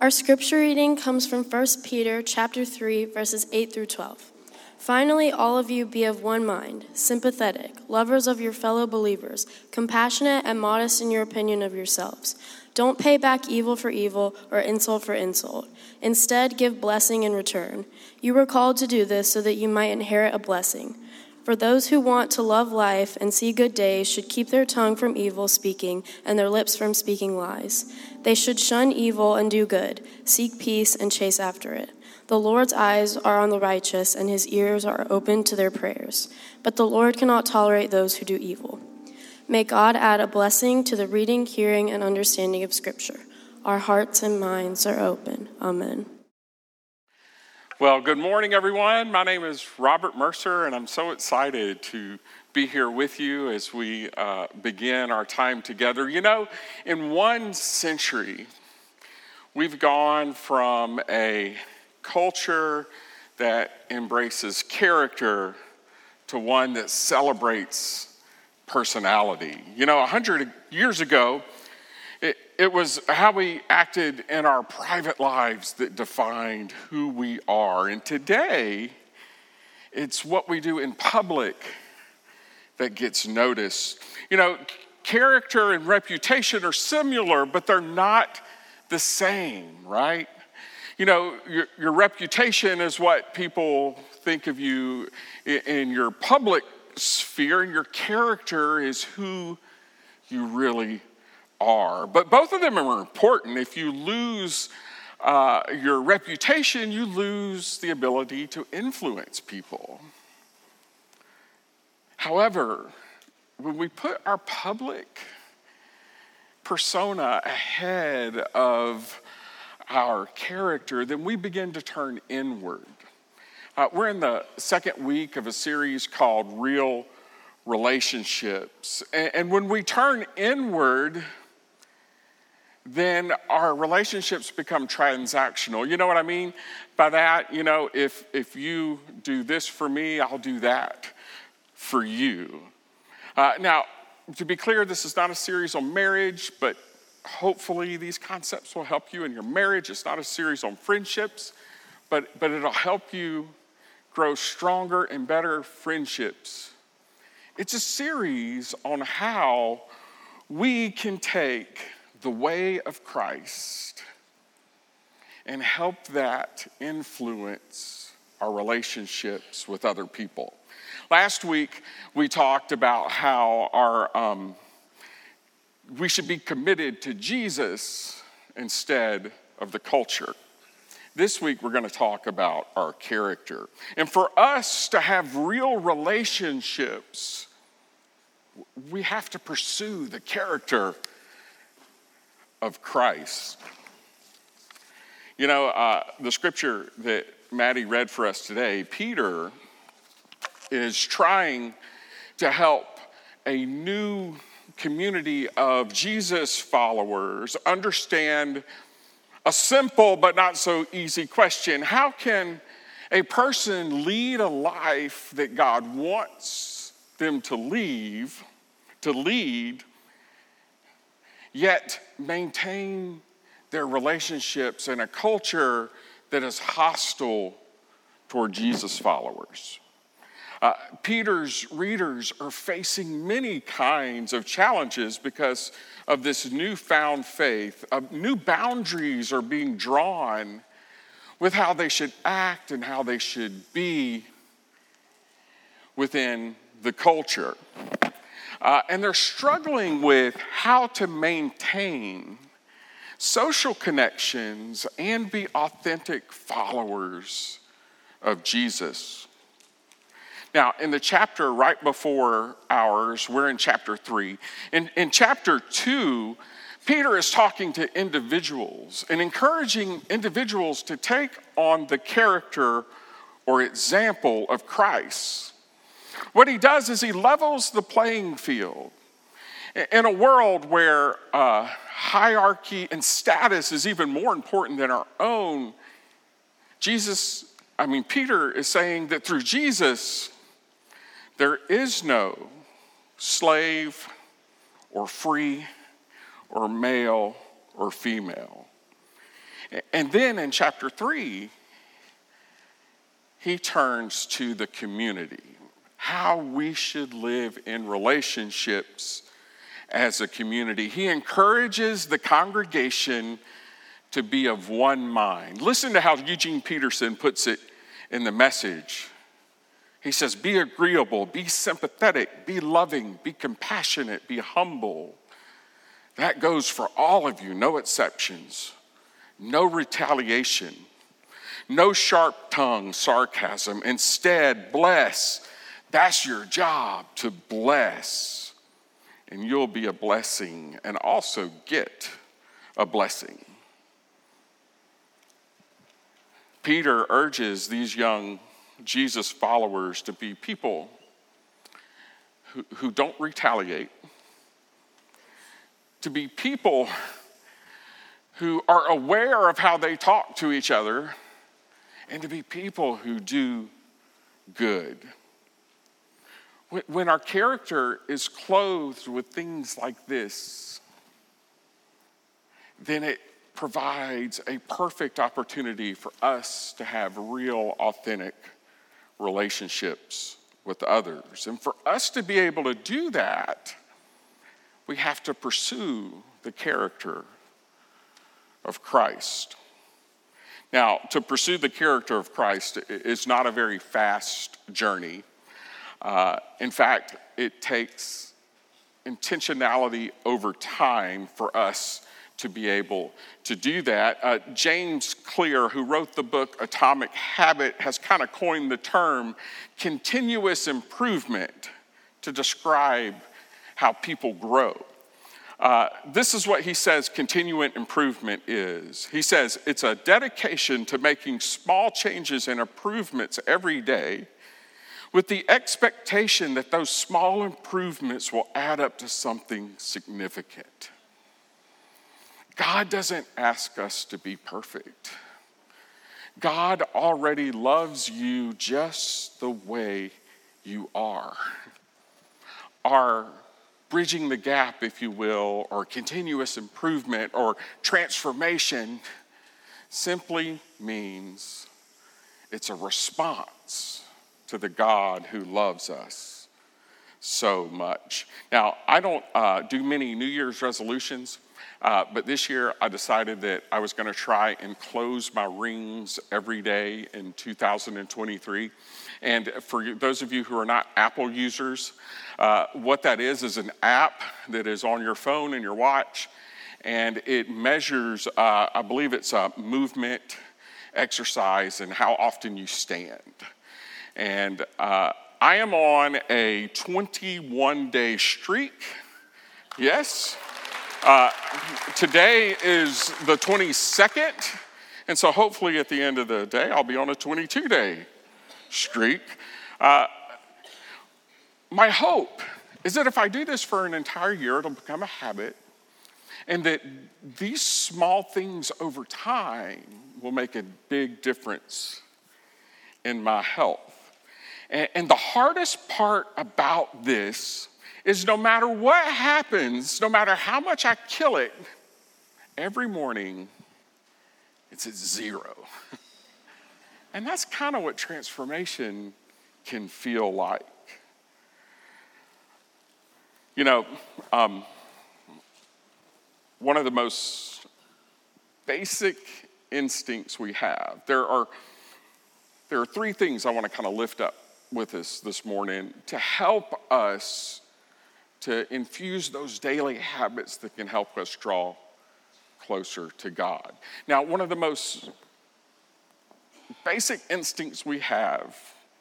Our scripture reading comes from 1 Peter chapter 3 verses 8 through 12. Finally, all of you be of one mind, sympathetic, lovers of your fellow believers, compassionate and modest in your opinion of yourselves. Don't pay back evil for evil or insult for insult. Instead, give blessing in return. You were called to do this so that you might inherit a blessing. For those who want to love life and see good days should keep their tongue from evil speaking and their lips from speaking lies. They should shun evil and do good, seek peace and chase after it. The Lord's eyes are on the righteous, and his ears are open to their prayers. But the Lord cannot tolerate those who do evil. May God add a blessing to the reading, hearing, and understanding of Scripture. Our hearts and minds are open. Amen. Well, good morning, everyone. My name is Robert Mercer, and I'm so excited to be here with you as we uh, begin our time together. You know, in one century, we've gone from a culture that embraces character to one that celebrates personality. You know, a hundred years ago, it, it was how we acted in our private lives that defined who we are. And today, it's what we do in public that gets noticed. You know, character and reputation are similar, but they're not the same, right? You know, your, your reputation is what people think of you in, in your public sphere, and your character is who you really are. But both of them are important. If you lose uh, your reputation, you lose the ability to influence people. However, when we put our public persona ahead of our character, then we begin to turn inward. Uh, we're in the second week of a series called Real Relationships. And, and when we turn inward, then our relationships become transactional. You know what I mean by that? You know, if, if you do this for me, I'll do that for you. Uh, now, to be clear, this is not a series on marriage, but hopefully these concepts will help you in your marriage. It's not a series on friendships, but, but it'll help you grow stronger and better friendships. It's a series on how we can take the way of Christ and help that influence our relationships with other people. Last week, we talked about how our, um, we should be committed to Jesus instead of the culture. This week, we're going to talk about our character. And for us to have real relationships, we have to pursue the character of Christ. You know, uh, the scripture that Maddie read for us today, Peter is trying to help a new community of Jesus followers understand a simple but not so easy question How can a person lead a life that God wants them to leave, to lead, yet maintain their relationships in a culture that is hostile toward Jesus followers. Uh, Peter's readers are facing many kinds of challenges because of this newfound faith. Uh, new boundaries are being drawn with how they should act and how they should be within the culture. Uh, and they're struggling with how to maintain social connections and be authentic followers of Jesus. Now, in the chapter right before ours, we're in chapter three. In, in chapter two, Peter is talking to individuals and encouraging individuals to take on the character or example of Christ. What he does is he levels the playing field. In a world where uh, hierarchy and status is even more important than our own, Jesus, I mean, Peter is saying that through Jesus, there is no slave or free or male or female. And then in chapter three, he turns to the community, how we should live in relationships as a community. He encourages the congregation to be of one mind. Listen to how Eugene Peterson puts it in the message. He says, Be agreeable, be sympathetic, be loving, be compassionate, be humble. That goes for all of you, no exceptions, no retaliation, no sharp tongue sarcasm. Instead, bless. That's your job to bless. And you'll be a blessing and also get a blessing. Peter urges these young Jesus followers to be people who, who don't retaliate, to be people who are aware of how they talk to each other, and to be people who do good. When our character is clothed with things like this, then it provides a perfect opportunity for us to have real, authentic relationships with others. And for us to be able to do that, we have to pursue the character of Christ. Now, to pursue the character of Christ is not a very fast journey. Uh, in fact, it takes intentionality over time for us to be able to do that. Uh, James Clear, who wrote the book Atomic Habit, has kind of coined the term continuous improvement to describe how people grow. Uh, this is what he says continuing improvement is. He says it's a dedication to making small changes and improvements every day with the expectation that those small improvements will add up to something significant. God doesn't ask us to be perfect. God already loves you just the way you are. Our bridging the gap, if you will, or continuous improvement or transformation simply means it's a response to the God who loves us so much. Now, I don't uh, do many New Year's resolutions. Uh, but this year, I decided that I was going to try and close my rings every day in 2023. And for those of you who are not Apple users, uh, what that is is an app that is on your phone and your watch, and it measures, uh, I believe it's a movement, exercise, and how often you stand. And uh, I am on a 21 day streak. Yes. Uh, today is the 22nd, and so hopefully at the end of the day, I'll be on a 22 day streak. Uh, my hope is that if I do this for an entire year, it'll become a habit, and that these small things over time will make a big difference in my health. And, the hardest part about this is no matter what happens, no matter how much I kill it, every morning it's at zero. and that's kind of what transformation can feel like. You know, um, one of the most basic instincts we have, there are, there are three things I want to kind of lift up with us this morning to help us to infuse those daily habits that can help us draw closer to God. Now, one of the most basic instincts we have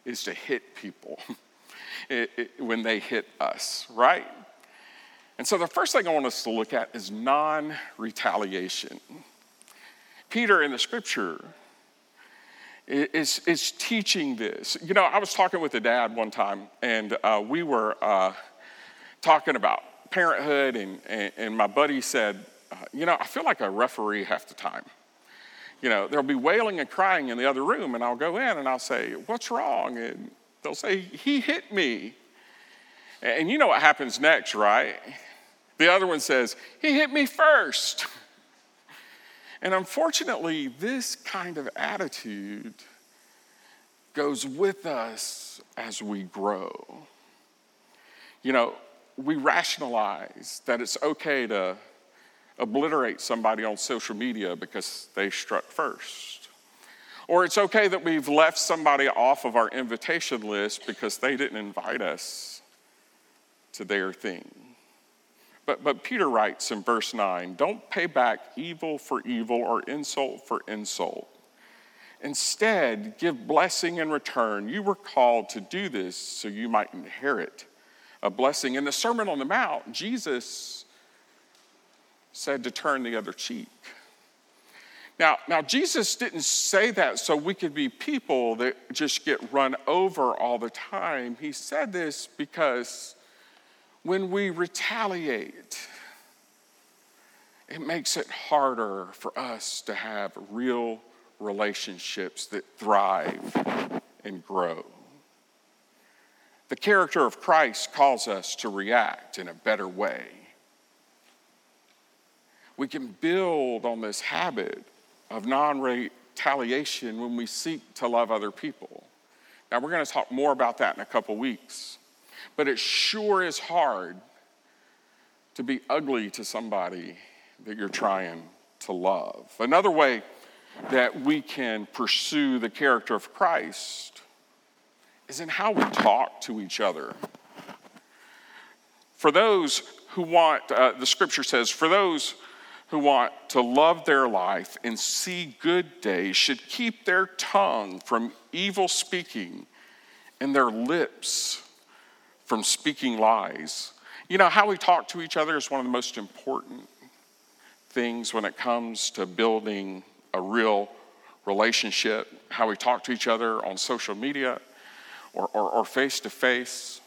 is to hit people when they hit us, right? And so the first thing I want us to look at is non retaliation. Peter in the scripture is, is teaching this. You know, I was talking with a dad one time, and uh, we were. Uh, talking about parenthood, and, and, and my buddy said, uh, You know, I feel like a referee half the time. You know, there'll be wailing and crying in the other room, and I'll go in and I'll say, What's wrong? And they'll say, He hit me. And you know what happens next, right? The other one says, He hit me first. And unfortunately, this kind of attitude goes with us as we grow. You know, we rationalize that it's okay to obliterate somebody on social media because they struck first. Or it's okay that we've left somebody off of our invitation list because they didn't invite us to their thing. But, but Peter writes in verse 9 don't pay back evil for evil or insult for insult. Instead, give blessing in return. You were called to do this so you might inherit a blessing. In the Sermon on the Mount, Jesus said to turn the other cheek. Now, now, Jesus didn't say that so we could be people that just get run over all the time. He said this because when we retaliate, it makes it harder for us to have real relationships that thrive and grow. The character of Christ calls us to react in a better way. We can build on this habit of non retaliation when we seek to love other people. Now, we're going to talk more about that in a couple weeks, but it sure is hard to be ugly to somebody that you're trying to love. Another way that we can pursue the character of Christ is in how we talk to each other. For those who want, uh, the scripture says, for those who want to love their life and see good days should keep their tongue from evil speaking and their lips from speaking lies. You know, how we talk to each other is one of the most important things when it comes to building a real relationship, how we talk to each other on social media or face to face.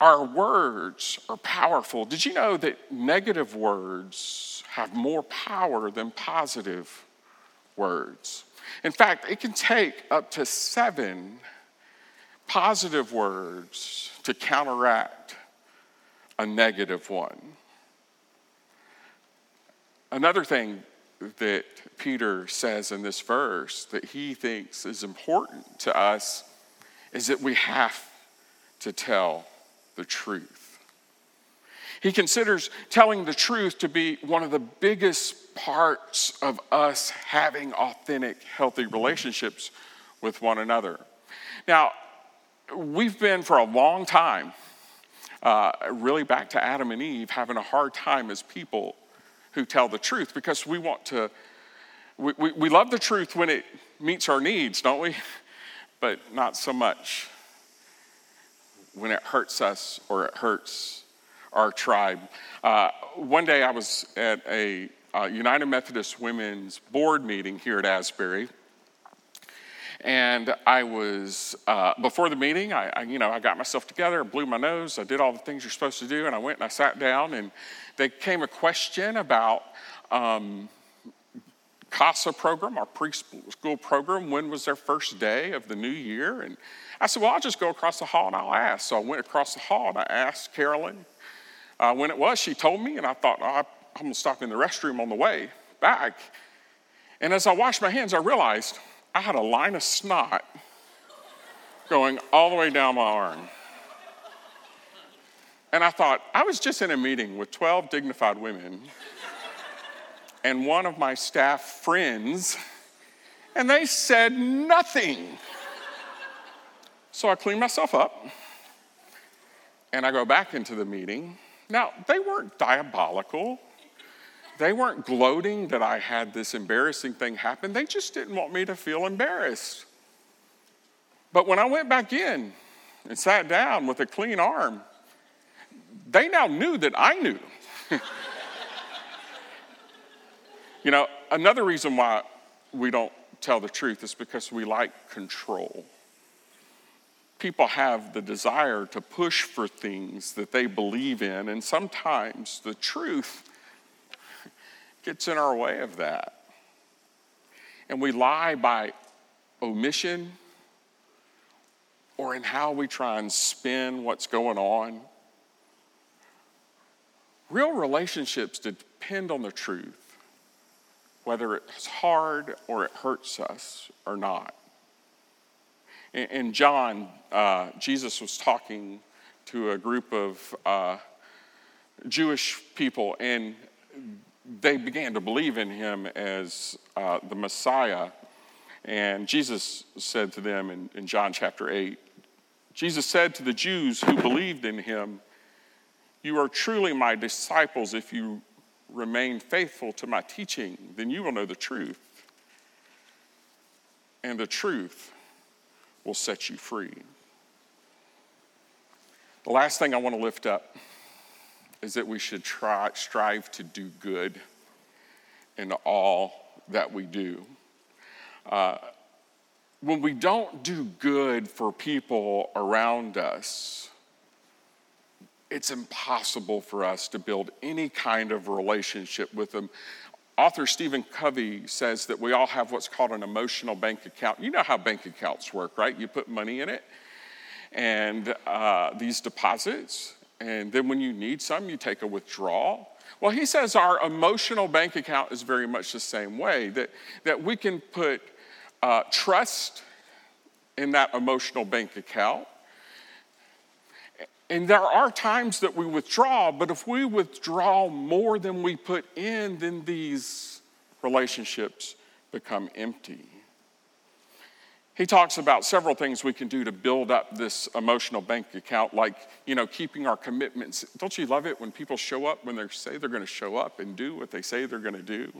Our words are powerful. Did you know that negative words have more power than positive words? In fact, it can take up to seven positive words to counteract a negative one. Another thing that Peter says in this verse that he thinks is important to us is that we have to tell the truth. He considers telling the truth to be one of the biggest parts of us having authentic, healthy relationships with one another. Now, we've been for a long time, uh, really back to Adam and Eve, having a hard time as people who tell the truth because we want to, we, we, we love the truth when it meets our needs, don't we? But not so much when it hurts us or it hurts our tribe. Uh, one day I was at a uh, United Methodist Women's board meeting here at Asbury. And I was, uh, before the meeting, I, I, you know, I got myself together, blew my nose, I did all the things you're supposed to do, and I went and I sat down, and they came a question about um, CASA program, our preschool program. When was their first day of the new year? And I said, Well, I'll just go across the hall and I'll ask. So I went across the hall and I asked Carolyn uh, when it was. She told me, and I thought, oh, I'm going to stop in the restroom on the way back. And as I washed my hands, I realized I had a line of snot going all the way down my arm. And I thought, I was just in a meeting with 12 dignified women and one of my staff friends, and they said nothing. So I cleaned myself up and I go back into the meeting. Now, they weren't diabolical. They weren't gloating that I had this embarrassing thing happen. They just didn't want me to feel embarrassed. But when I went back in and sat down with a clean arm, they now knew that I knew. you know, another reason why we don't tell the truth is because we like control. People have the desire to push for things that they believe in, and sometimes the truth gets in our way of that. And we lie by omission or in how we try and spin what's going on. Real relationships depend on the truth, whether it's hard or it hurts us or not. In, John, uh, Jesus was talking to a group of uh, Jewish people, and they began to believe in him as uh, the Messiah. And Jesus said to them in, in John chapter 8, Jesus said to the Jews who believed in him, You are truly my disciples if you remain faithful to my teaching, then you will know the truth. And the truth will set you free. The last thing I want to lift up is that we should try, strive to do good in all that we do. Uh, when we don't do good for people around us, it's impossible for us to build any kind of relationship with them. Author Stephen Covey says that we all have what's called an emotional bank account. You know how bank accounts work, right? You put money in it, and uh, these deposits, and then when you need some, you take a withdrawal. Well, he says our emotional bank account is very much the same way, that, that we can put uh, trust in that emotional bank account. And there are times that we withdraw, but if we withdraw more than we put in, then these relationships become empty. He talks about several things we can do to build up this emotional bank account, like, you know, keeping our commitments. Don't you love it when people show up when they say they're going to show up and do what they say they're going to do?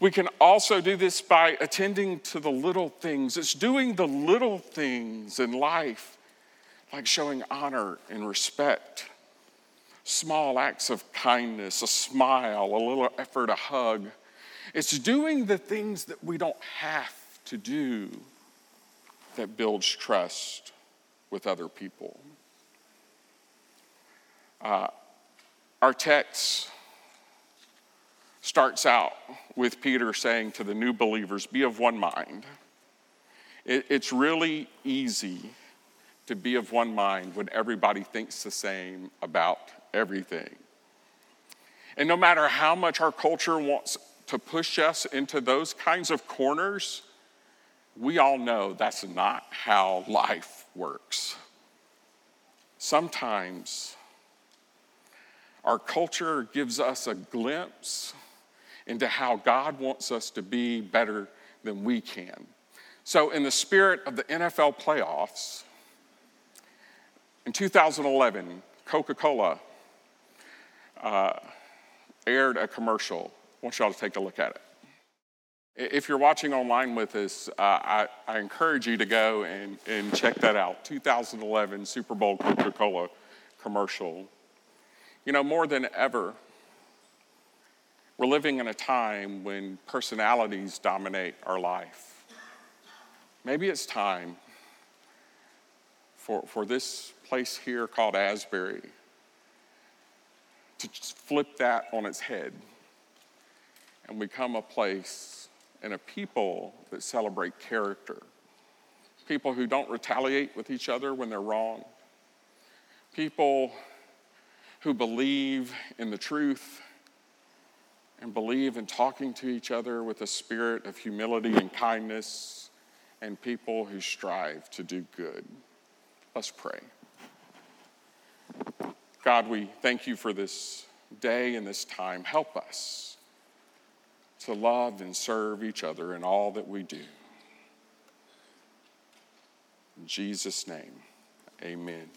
We can also do this by attending to the little things. It's doing the little things in life, like showing honor and respect, small acts of kindness, a smile, a little effort, a hug. It's doing the things that we don't have to do that builds trust with other people. Uh, our text starts out with Peter saying to the new believers, Be of one mind. It, it's really easy to be of one mind when everybody thinks the same about everything. And no matter how much our culture wants to push us into those kinds of corners, we all know that's not how life works. Sometimes our culture gives us a glimpse into how God wants us to be better than we can. So, in the spirit of the NFL playoffs, in 2011, Coca Cola uh, aired a commercial. I want y'all to take a look at it. If you're watching online with us, uh, I, I, encourage you to go and, and check that out 2011 Super Bowl Coca Cola commercial. You know, more than ever, we're living in a time when personalities dominate our life. Maybe it's time for, for this place here called Asbury to flip that on its head and become a place and a people that celebrate character. People who don't retaliate with each other when they're wrong. People who believe in the truth and believe in talking to each other with a spirit of humility and kindness, and people who strive to do good. Let's pray. God, we thank you for this day and this time. Help us to love and serve each other in all that we do. In Jesus' name, amen.